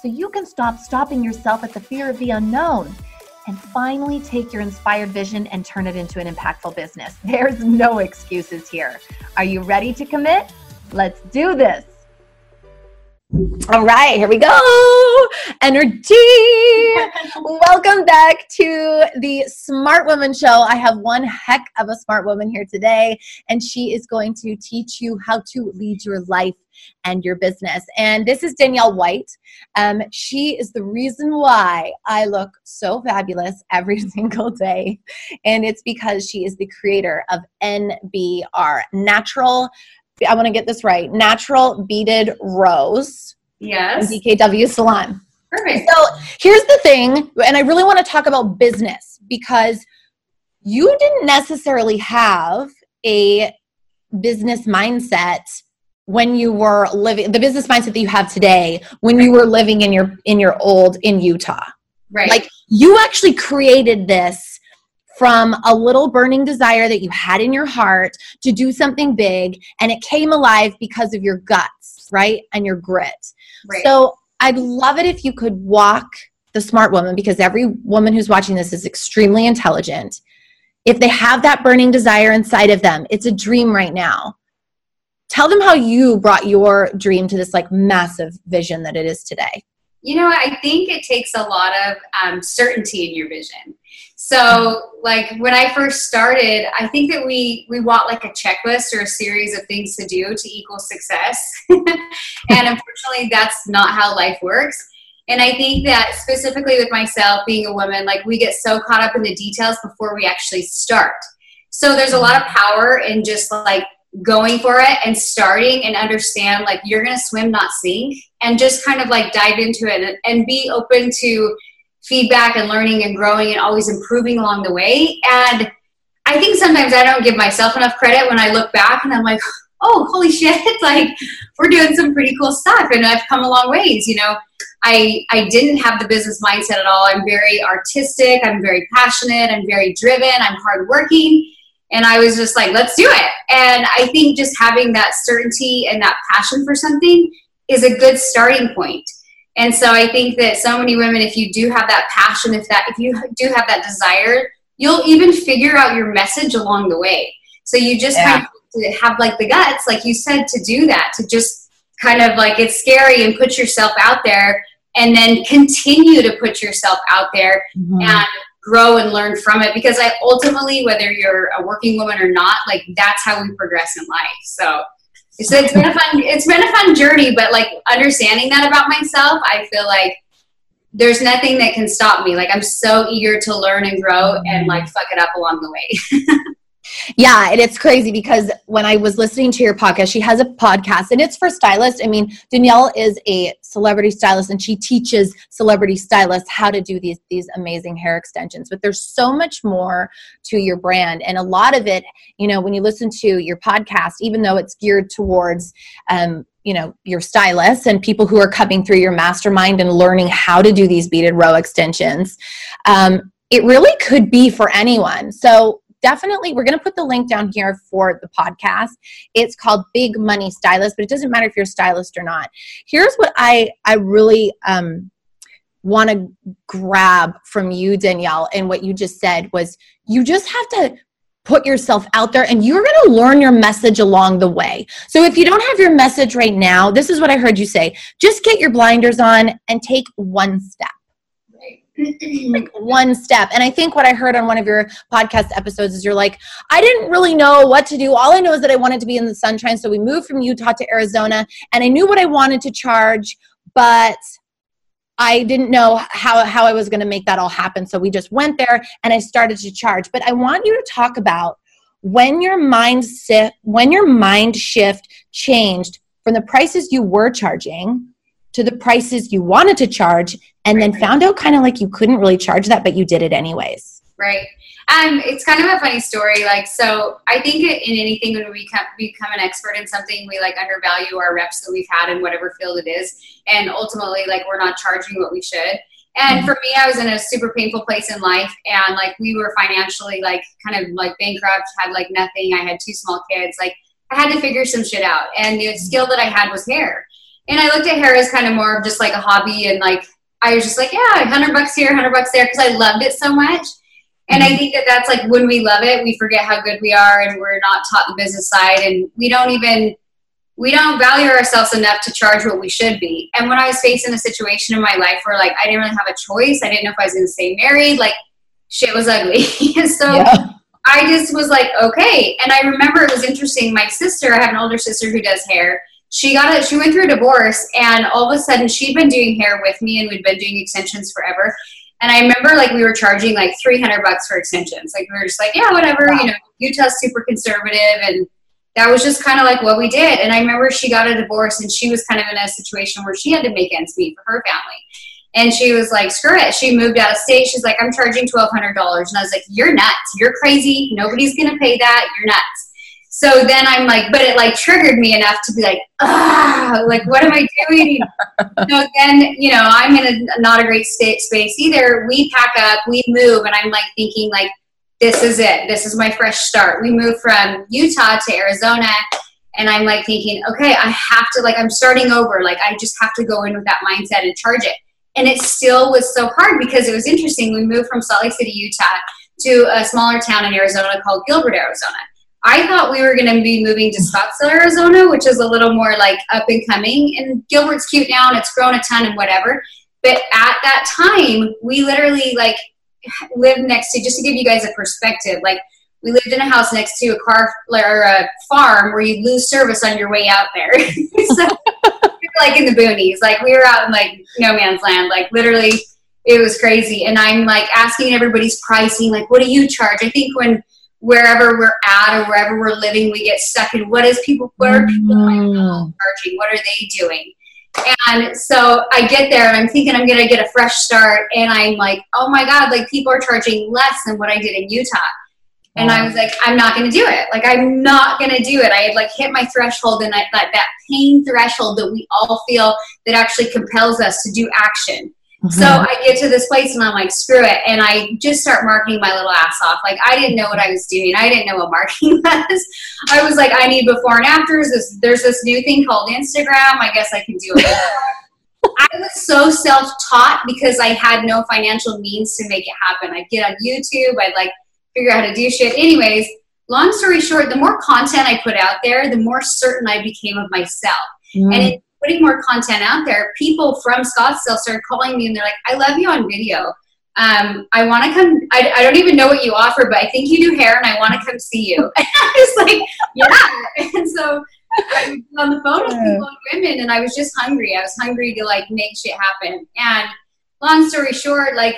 so you can stop stopping yourself at the fear of the unknown and finally take your inspired vision and turn it into an impactful business. There's no excuses here. Are you ready to commit? Let's do this. All right, here we go. Energy. Welcome back to the Smart Woman Show. I have one heck of a smart woman here today, and she is going to teach you how to lead your life and your business. And this is Danielle White. Um, she is the reason why I look so fabulous every single day. And it's because she is the creator of NBR, Natural I want to get this right. Natural Beaded Rows. Yes. DKW salon. Perfect. So here's the thing, and I really want to talk about business because you didn't necessarily have a business mindset when you were living the business mindset that you have today when you were living in your in your old in Utah. Right. Like you actually created this from a little burning desire that you had in your heart to do something big and it came alive because of your guts, right? And your grit. Right. So I'd love it if you could walk the smart woman because every woman who's watching this is extremely intelligent. If they have that burning desire inside of them, it's a dream right now. Tell them how you brought your dream to this like massive vision that it is today. You know, I think it takes a lot of um, certainty in your vision. So, like when I first started, I think that we we want like a checklist or a series of things to do to equal success, and unfortunately, that's not how life works. And I think that specifically with myself being a woman, like we get so caught up in the details before we actually start. So there's a lot of power in just like going for it and starting and understand like you're going to swim, not sink, and just kind of like dive into it and, and be open to feedback and learning and growing and always improving along the way. And I think sometimes I don't give myself enough credit when I look back and I'm like, oh, holy shit, like we're doing some pretty cool stuff and I've come a long ways, you know. I I didn't have the business mindset at all. I'm very artistic, I'm very passionate, I'm very driven, I'm hardworking. And I was just like, let's do it. And I think just having that certainty and that passion for something is a good starting point. And so I think that so many women, if you do have that passion, if that if you do have that desire, you'll even figure out your message along the way. So you just yeah. kind of have like the guts, like you said, to do that, to just kind of like it's scary and put yourself out there and then continue to put yourself out there mm-hmm. and grow and learn from it. Because I ultimately whether you're a working woman or not like that's how we progress in life. So so it's been a fun it's been a fun journey but like understanding that about myself i feel like there's nothing that can stop me. Like i'm so eager to learn and grow and like fuck it up along the way Yeah, and it's crazy because when I was listening to your podcast, she has a podcast and it's for stylists. I mean, Danielle is a celebrity stylist and she teaches celebrity stylists how to do these these amazing hair extensions. But there's so much more to your brand, and a lot of it, you know, when you listen to your podcast, even though it's geared towards um, you know your stylists and people who are coming through your mastermind and learning how to do these beaded row extensions um, it really could be for anyone so definitely we're going to put the link down here for the podcast it's called big money stylist but it doesn't matter if you're a stylist or not here's what i i really um want to grab from you danielle and what you just said was you just have to put yourself out there and you're going to learn your message along the way. So if you don't have your message right now, this is what I heard you say. Just get your blinders on and take one step like one step. And I think what I heard on one of your podcast episodes is you're like, I didn't really know what to do. All I know is that I wanted to be in the sunshine. So we moved from Utah to Arizona and I knew what I wanted to charge, but I didn't know how, how I was going to make that all happen. So we just went there and I started to charge. But I want you to talk about when your mind when your mind shift changed from the prices you were charging to the prices you wanted to charge and Right, then found out kind of like you couldn't really charge that, but you did it anyways. Right. Um, it's kind of a funny story. Like, so I think in anything when we become, become an expert in something, we like undervalue our reps that we've had in whatever field it is, and ultimately, like, we're not charging what we should. And for me, I was in a super painful place in life, and like we were financially like kind of like bankrupt, had like nothing. I had two small kids. Like, I had to figure some shit out, and the skill that I had was hair. And I looked at hair as kind of more of just like a hobby, and like I was just like, yeah, hundred bucks here, hundred bucks there, because I loved it so much. And I mm-hmm. think that that's like when we love it, we forget how good we are, and we're not taught the business side, and we don't even we don't value ourselves enough to charge what we should be. And when I was facing a situation in my life where like I didn't really have a choice, I didn't know if I was going to stay married, like shit was ugly. so Yeah. I just was like, okay. And I remember it was interesting. My sister, I have an older sister who does hair. She got it. She went through a divorce, and all of a sudden, she'd been doing hair with me, and we'd been doing extensions forever. And I remember like we were charging like three hundred bucks for extensions. Like we were just like, yeah, whatever. Wow. You know, Utah's super conservative, and that was just kind of like what we did. And I remember she got a divorce, and she was kind of in a situation where she had to make ends meet for her family. And she was like, screw it. She moved out of state. She's like, I'm charging $1,200. And I was like, you're nuts. You're crazy. Nobody's going to pay that. You're nuts. So then I'm like, but it like triggered me enough to be like, ah, like, what am I doing? so then, you know, I'm in a not a great state space either. We pack up, we move, and I'm like thinking, like, this is it. This is my fresh start. We moved from Utah to Arizona, and I'm like thinking, okay, I have to, like, I'm starting over. Like, I just have to go in with that mindset and charge it. And it still was so hard because it was interesting. We moved from Salt Lake City, Utah, to a smaller town in Arizona called Gilbert, Arizona. I thought we were going to be moving to Scottsdale, Arizona, which is a little more like up and coming. And Gilbert's cute now and it's grown a ton and whatever. But at that time, we literally like lived next to, just to give you guys a perspective, like we lived in a house next to a car or a farm where you lose service on your way out there. so like in the boonies, like we were out in like no man's land, like literally it was crazy. And I'm like asking everybody's pricing, like, what do you charge? I think when wherever we're at or wherever we're living, we get stuck in what is people, what are people Mm. charging? What are they doing? And so I get there and I'm thinking I'm going to get a fresh start. And I'm like, oh my God, like people are charging less than what I did in Utah. And I was like, I'm not going to do it. Like, I'm not going to do it. I had like hit my threshold and I, that, that pain threshold that we all feel that actually compels us to do action. So Mhm. I get to this place and I'm like, screw it. And I just start marketing my little ass off. Like, I didn't know what I was doing. I didn't know what marketing was. I was like, I need before and afters. This, there's this new thing called Instagram. I guess I can do it. I was so self taught because I had no financial means to make it happen. I'd get on YouTube, I'd like figure out how to do shit. Anyways, long story short, the more content I put out there, the more certain I became of myself. Mm. And in putting more content out there, people from Scottsdale started calling me and they're like, I love you on video. Um, I want to come. I, I don't even know what you offer, but I think you do hair and I want to come see you. And I was like, yeah. And so I was on the phone with people and women and I was just hungry. I was hungry to like make shit happen. And long story short, like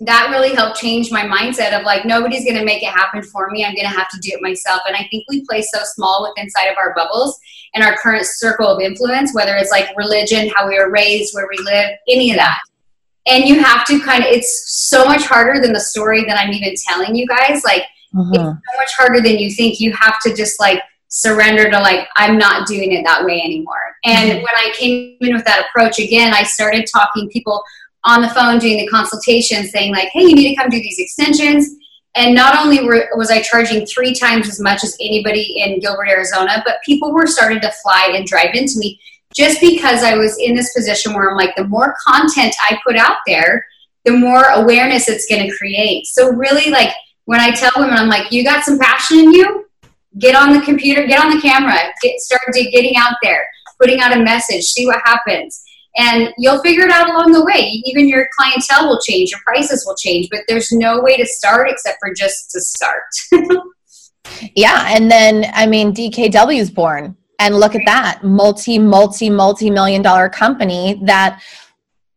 that really helped change my mindset of like nobody's going to make it happen for me. I'm going to have to do it myself. And i think we play so small with inside of our bubbles and our current circle of influence whether it's like religion how we were raised where we live any of that. And you have to kind of it's so much harder than the story that i'm even telling you guys. Like Mhm. so much harder than you think. You have to just like surrender to like i'm not doing it that way anymore. And when i came in with that approach again i started talking people on the phone doing the consultation saying like hey you need to come do these extensions. And not only were, was i charging three times as much as anybody in gilbert arizona but people were starting to fly and drive into me just because i was in this position where i'm like the more content i put out there the more awareness it's going to create. So really like when i tell women i'm like you got some passion in you? Get on the computer get on the camera get start to getting out there putting out a message see what happens and you'll figure it out along the way. Even your clientele will change your prices will change but there's no way to start except for just to start. Yeah, and then I mean DKW is born, and look at that multi, multi, multi million dollar company that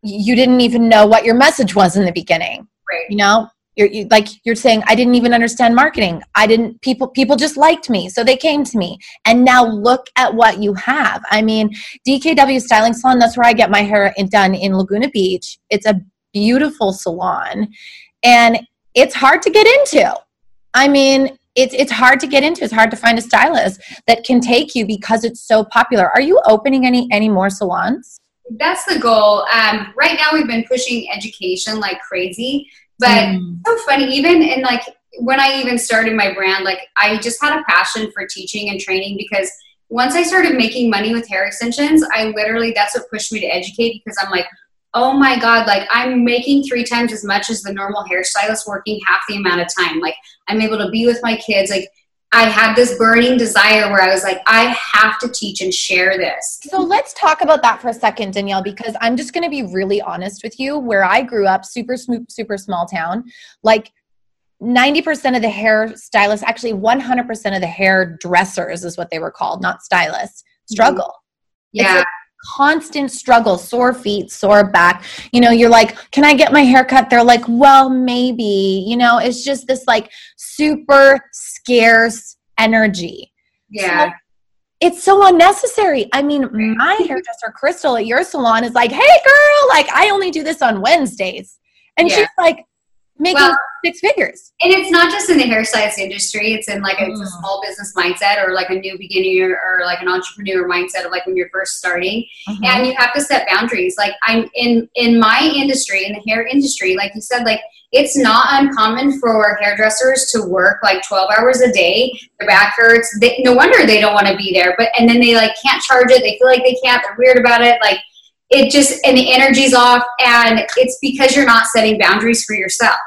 you didn't even know what your message was in the beginning. right. You know, you're you, like you're saying i didn't even understand marketing. I didn't people people just liked me so they came to me. And now look at what you have. I mean dkw styling salon that's where i get my hair done in laguna beach. It's a beautiful salon and it's hard to get into. I mean it's it's hard to get into. It's hard to find a stylist that can take you because it's so popular. Are you opening any any more salons? That's the goal. Um, right now we've been pushing education like crazy but mm. so funny, even in like when I even started my brand, like I just had a passion for teaching and training because once I started making money with hair extensions, I literally that's what pushed me to educate because I'm like, oh my god, like I'm making three times as much as the normal hairstylist working half the amount of time. Like I'm able to be with my kids. Like I had this burning desire where I was like, I have to teach and share this. So let's talk about that for a second, Danielle, because I'm just going to be really honest with you. Where I grew up, super, super small town, like 90% of the hair stylists, actually 100% of the hair dressers is what they were called, not stylists, struggle. Yeah. Constant struggle, sore feet, sore back. You know, you're like, can I get my hair cut? They're like, well, maybe. You know, it's just this like super scarce energy. Yeah. So it's so unnecessary. I mean, my hairdresser Crystal at your salon is like, "Hey, girl, like I only do this on Wednesdays," and yeah. she's like making well, six figures. And it's not just in the hairstylist industry; it's in like a, it's a mm. small business mindset, or like a new beginner, or like an entrepreneur mindset of like when you're first starting. Mm-hmm. And you have to set boundaries. Like I'm in in my industry, in the hair industry, like you said, like it's not uncommon for hairdressers to work like 12 hours a day. Their back hurts. They, no wonder they don't want to be there. But and then they like can't charge it. They feel like they can't. They're weird about it. Like it just and the energy's off. And it's because you're not setting boundaries for yourself.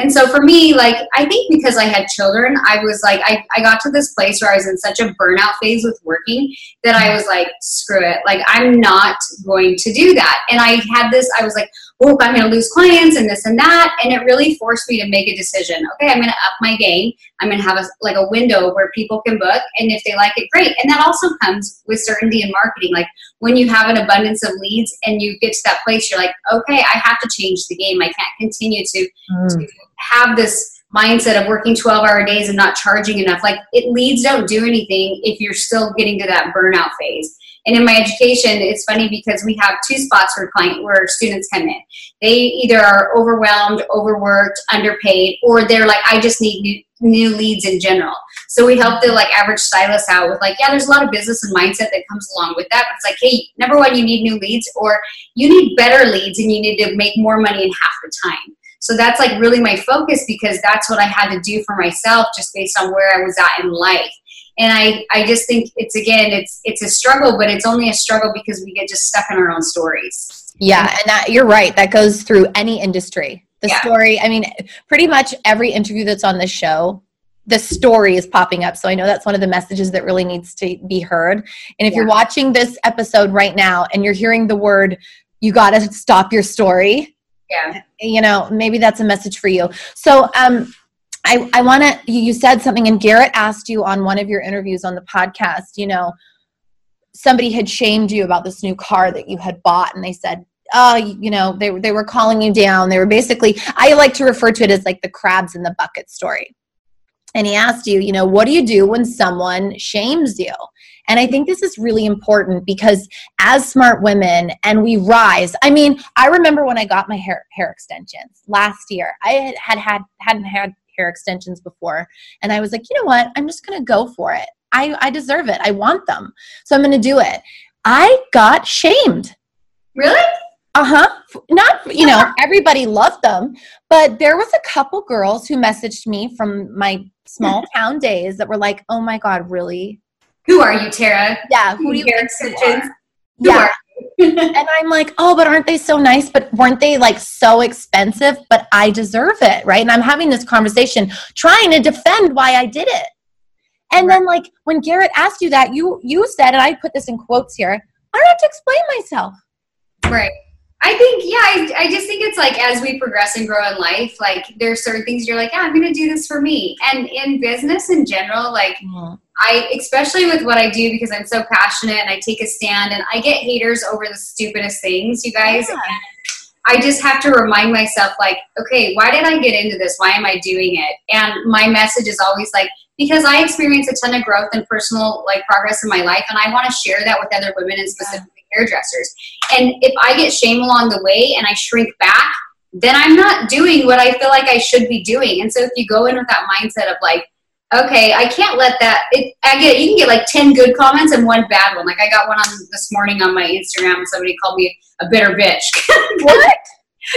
And so for me, like I think because I had children, I was like I, I got to this place where I was in such a burnout phase with working that I was like, screw it. Like I'm not going to do that. And I had this, I was like, oh, I'm going to lose clients and this and that. And it really forced me to make a decision. Okay, I'm going to up my game. I'm going to have a, like a window where people can book. And if they like it, great. And that also comes with certainty in marketing. Like when you have an abundance of leads and you get to that place, you're like, okay, I have to change the game. I can't continue to, mm. to have this mindset of working 12 hour days and not charging enough. Like it leads don't do anything if you're still getting to that burnout phase. And in my education, it's funny because we have two spots for client where students come in. They either are overwhelmed, overworked, underpaid, or they're like, I just need new, new leads in general. So we help the like average stylist out with like, yeah, there's a lot of business and mindset that comes along with that. But it's like, hey, number one, you need new leads, or you need better leads, and you need to make more money in half the time. So that's like really my focus because that's what I had to do for myself just based on where I was at in life. And I, I just think it's again it's it's a struggle but it's only a struggle because we get just stuck in our own stories. Yeah and that you're right. That goes through any industry. The yeah. story i mean pretty much every interview that's on the show the story is popping up. So i know that's one of the messages that really needs to be heard. And if yeah. you're watching this episode right now and you're hearing the word you got to stop your story yeah you know maybe that's a message for you so um I, I want to, you said something, and Garrett asked you on one of your interviews on the podcast, you know, somebody had shamed you about this new car that you had bought, and they said, oh, you know, they, they were calling you down. They were basically, I like to refer to it as like the crabs in the bucket story. And he asked you, you know, what do you do when someone shames you? And I think this is really important because as smart women and we rise, I mean, I remember when I got my hair hair extensions last year. I had had, had hadn't had hair extensions before. And I was like, you know what? I'm just going to go for it. I, I deserve it. I want them. So I'm going to do it. I got shamed. Really? Uh huh. Not, you know, everybody loved them, but there was a couple girls who messaged me from my small town days that were like, oh my God, really? Who are you, Tara? Yeah. Who do you think you yeah and I'm like, oh, but aren't they so nice? But weren't they like so expensive? But I deserve it, right? And I'm having this conversation trying to defend why I did it. And then like when Garrett asked you that, you you said, and I put this in quotes here, I don't have to explain myself. Right. I think, yeah, I, I just think it's like as we progress and grow in life, like there's certain things you're like, yeah, I'm going to do this for me. And in business in general, like mm-hmm. I, especially with what I do because I'm so passionate and I take a stand and I get haters over the stupidest things, you guys. Yeah. I just have to remind myself, like, okay, why did I get into this? Why am I doing it? And my message is always like, because I experience a ton of growth and personal like progress in my life, and I want to share that with other women and specifically hairdressers. And if I get shame along the way and I shrink back, then I'm not doing what I feel like I should be doing. And so if you go in with that mindset of like, okay, I can't let that. It, I get you can get like ten good comments and one bad one. Like I got one on this morning on my Instagram, somebody called me a bitter bitch. what?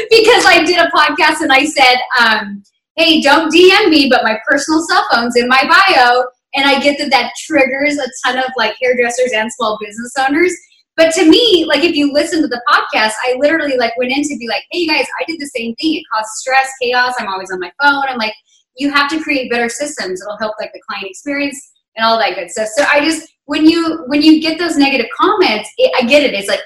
because I did a podcast and I said, um, "Hey, don't DM me, but my personal cell phone's in my bio." And I get that that triggers a ton of like hairdressers and small business owners. But to me, like if you listen to the podcast, I literally like went in to be like, "Hey, you guys, I did the same thing. It caused stress, chaos. I'm always on my phone. I'm like." you have to create better systems. It'll help like the client experience and all that good stuff. So I just when you when you get those negative comments, it, I get it. It's like,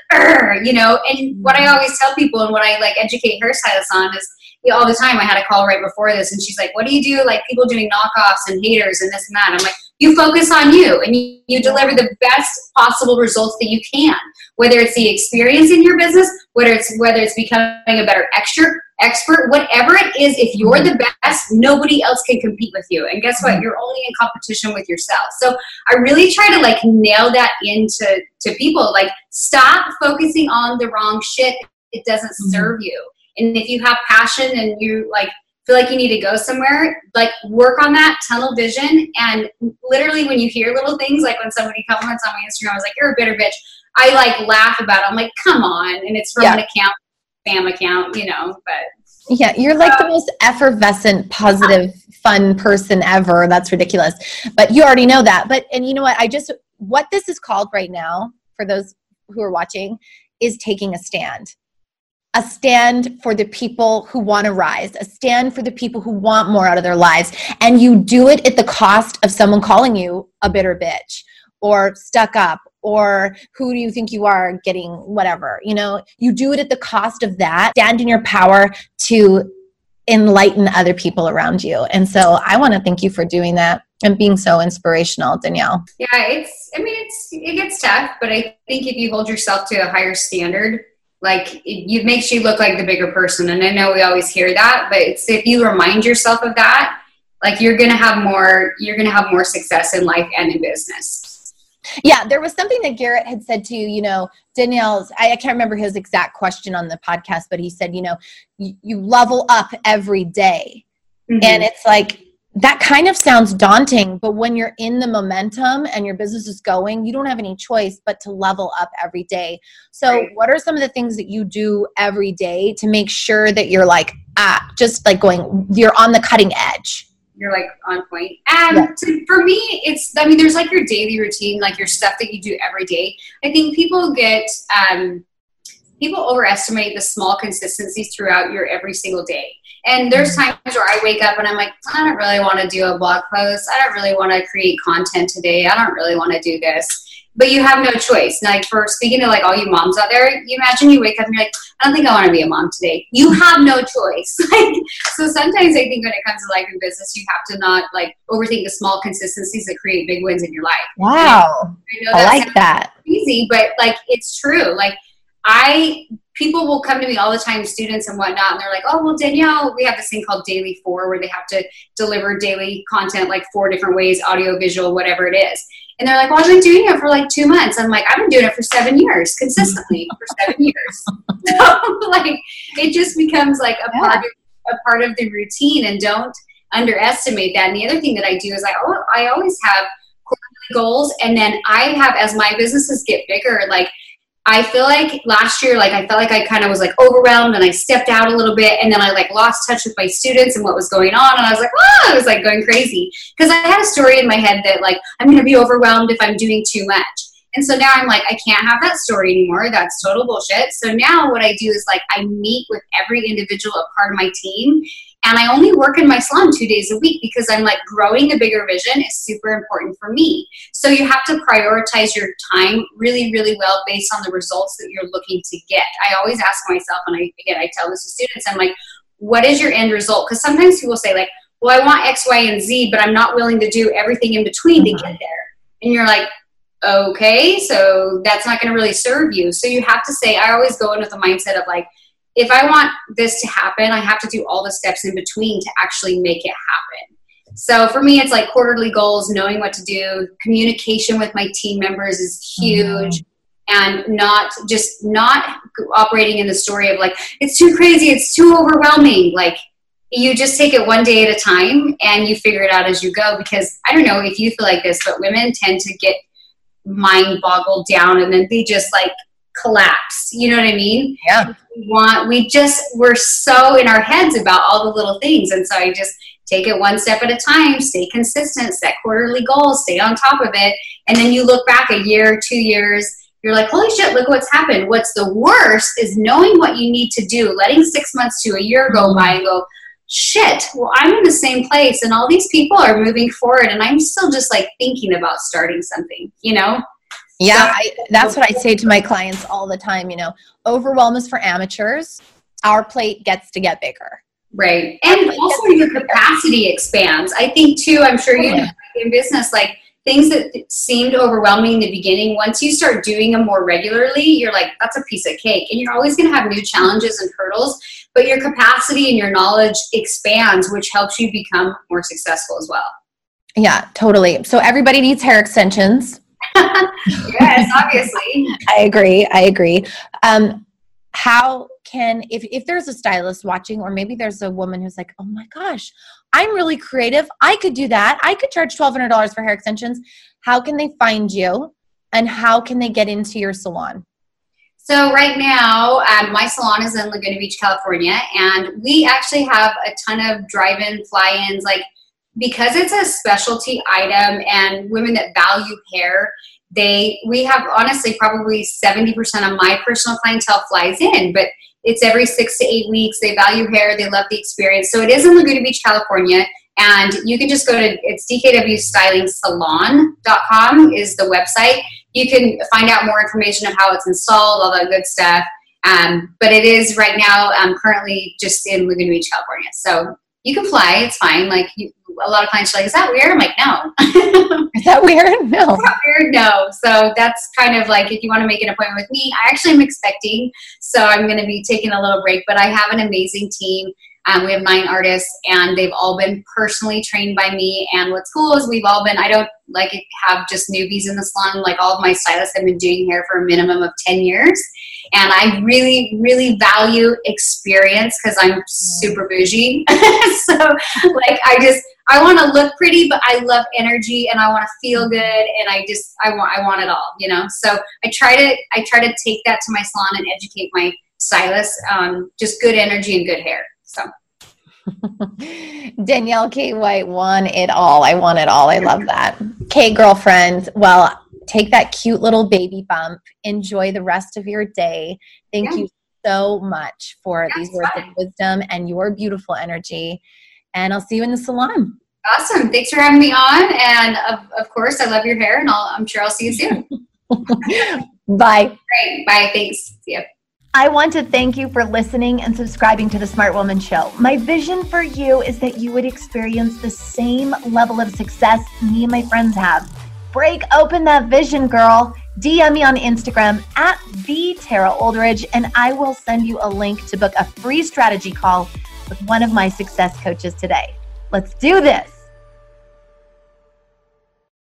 you know. And what I mm-hmm. always tell people and what I like educate hairstylists on is you know, all the time. I had a call right before this, and she's like, "What do you do? Like people doing knockoffs and haters and this and that." I'm like, "You focus on you, and you, you deliver the best possible results that you can. Whether it's the experience in your business, whether it's whether it's becoming a better expert, expert, whatever it is, if you're the best, nobody else can compete with you. And guess what? Mm-hmm. You're only in competition with yourself. So I really try to like nail that into to people. Like stop focusing on the wrong shit. It doesn't mm-hmm. serve you. And if you have passion and you like feel like you need to go somewhere, like work on that tunnel vision. And literally when you hear little things, like when somebody comments on my Instagram, I was like, you're a bitter bitch. I like laugh about it. I'm like, come on. And it's from yeah. an account spam account, you know, but yeah, you're like the um, most effervescent, positive, fun person ever. That's ridiculous. But you already know that. But, and you know what? I just, what this is called right now, for those who are watching, is taking a stand. A stand for the people who want to rise, a stand for the people who want more out of their lives. And you do it at the cost of someone calling you a bitter bitch or stuck up or who do you think you are getting whatever you know? You do it at the cost of that. Stand in your power to enlighten other people around you. And so i want to thank you for doing that and being so inspirational danielle. Yeah it's i mean it's it gets tough but i think if you hold yourself to a higher standard like it, it makes you look like the bigger person and i know we always hear that but it's if you remind yourself of that like you're gonna have more you're gonna have more success in life and in business yeah, there was something that Garrett had said to you you know Danielle's. I, I, can't remember his exact question on the podcast, but he said, you know, you, you level up every day. Mm-hmm. and it's like that kind of sounds daunting, but when you're in the momentum and your business is going, you don't have any choice but to level up every day. So, right. what are some of the things that you do every day to make sure that you're like ah, just like going, you're on the cutting edge? you're like on point. And yeah. to, for me, it's I mean, there's like your daily routine, like your stuff that you do every day. I think people get um, people overestimate the small consistencies throughout your every single day. And there's mm-hmm. times where I wake up and I'm like, I don't really want to do a blog post. I don't really want to create content today. I don't really want to do this but you have no choice. Like for speaking to like all you moms out there, you imagine you wake up and you're like, I don't think I want to be a mom today. You have no choice. like so sometimes I think when it comes to life and business, you have to not like overthink the small consistencies that create big wins in your life. Wow. I, I like that. Easy, but like it's true. Like I people will come to me all the time, students and whatnot, and they're like, "Oh, well, Danielle, we have this thing called Daily Four, where they have to deliver daily content like four different ways, audio, visual, whatever it is." And they're like, well, I've been doing it for like two months. I'm like, I've been doing it for seven years, consistently for seven years. So like, it just becomes like a part of a part of the routine, and don't underestimate that. And the other thing that I do is I I always have quarterly goals, and then I have as my businesses get bigger, like I feel like last year, like I felt like I kind of was like overwhelmed and I stepped out a little bit and then I like lost touch with my students and what was going on. And I was like, oh, I was like going crazy because I had a story in my head that like I'm going to be overwhelmed if I'm doing too much. And so now I'm like, I can't have that story anymore. That's total bullshit. So now what I do is like I meet with every individual a part of my team and I only work in my salon two days a week because I'm like growing a bigger vision is super important for me. So you have to prioritize your time really, really well based on the results that you're looking to get. I always ask myself, and I again I tell this to students, I'm like, what is your end result? Because sometimes people say like, well, I want X, Y, and Z, but I'm not willing to do everything in between to get uh-huh. there. And you're like, okay, so that's not going to really serve you. So you have to say, I always go in with a mindset of like, if I want this to happen, I have to do all the steps in between to actually make it happen. So for me, it's like quarterly goals, knowing what to do. Communication with my team members is huge. Mm-hmm. And not just not operating in the story of like, it's too crazy, it's too overwhelming. Like, you just take it one day at a time and you figure it out as you go. Because I don't know if you feel like this, but women tend to get mind boggled down and then they just like collapse. You know what I mean? Yeah. We want we just we're so in our heads about all the little things. And so I just take it one step at a time, stay consistent, set quarterly goals, stay on top of it. And then you look back a year, two years, you're like, holy shit, look what's happened. What's the worst is knowing what you need to do, letting six months to a year go mm-hmm. by and go, shit, well, I'm in the same place and all these people are moving forward and I'm still just like thinking about starting something, you know? Yeah, I, that's what I say to my clients all the time. You know, overwhelm is for amateurs. Our plate gets to get bigger. Right. And also your capacity expands. I think too, I'm sure you oh, know in business, like things that seemed overwhelming in the beginning, once you start doing them more regularly, you're like, that's a piece of cake. And you're always going to have new challenges and hurdles, but your capacity and your knowledge expands, which helps you become more successful as well. Yeah, totally. So everybody needs hair extensions. yes, obviously. I agree. I agree. Um, how can if, if there's a stylist watching or maybe there's a woman who's like oh my gosh i'm really creative i could do that i could charge $1200 for hair extensions how can they find you and how can they get into your salon so right now um, my salon is in laguna beach california and we actually have a ton of drive-in fly-ins like because it's a specialty item and women that value hair they we have honestly probably 70% of my personal clientele flies in but it's every six to eight weeks. They value hair they love the experience. So it is in laguna beach california. And you can just go to it's dkwstylingsalon.com is the website. You can find out more information of how it's installed all that good stuff. Um, but it is right now um, currently just in laguna beach california. So you can fly it's fine like you, a lot of clients are like, is that weird? I'm like, no. is that weird? No. weird? No. So that's kind of like if you want to make an appointment with me, I actually am expecting. So I'm going to be taking a little break, but I have an amazing team. Um, we have nine artists, and they've all been personally trained by me. And what's cool is we've all been, I don't like have just newbies in the salon. Like all of my stylists have been doing hair for a minimum of 10 years. And I really, really value experience because I'm super bougie. so, like, I just, I want to look pretty, but I love energy and I want to feel good and I just I want I want it all, you know. So I try to I try to take that to my salon and educate my stylists on just good energy and good hair. So Danielle K. White won it all. I want it all. I love that. Okay, girlfriend. Well, take that cute little baby bump. Enjoy the rest of your day. Thank yeah. you so much for That's these words of wisdom and your beautiful energy and I'll see you in the salon. Awesome. Thanks for having me on. And of, of course, I love your hair, and I'll, I'm sure I'll see you soon. Bye. Great. Bye. Thanks. See you. I want to thank you for listening and subscribing to the Smart Woman Show. My vision for you is that you would experience the same level of success me and my friends have. Break open that vision, girl. DM me on Instagram at the Tara Oldridge, and I will send you a link to book a free strategy call with one of my success coaches today. Let's do this.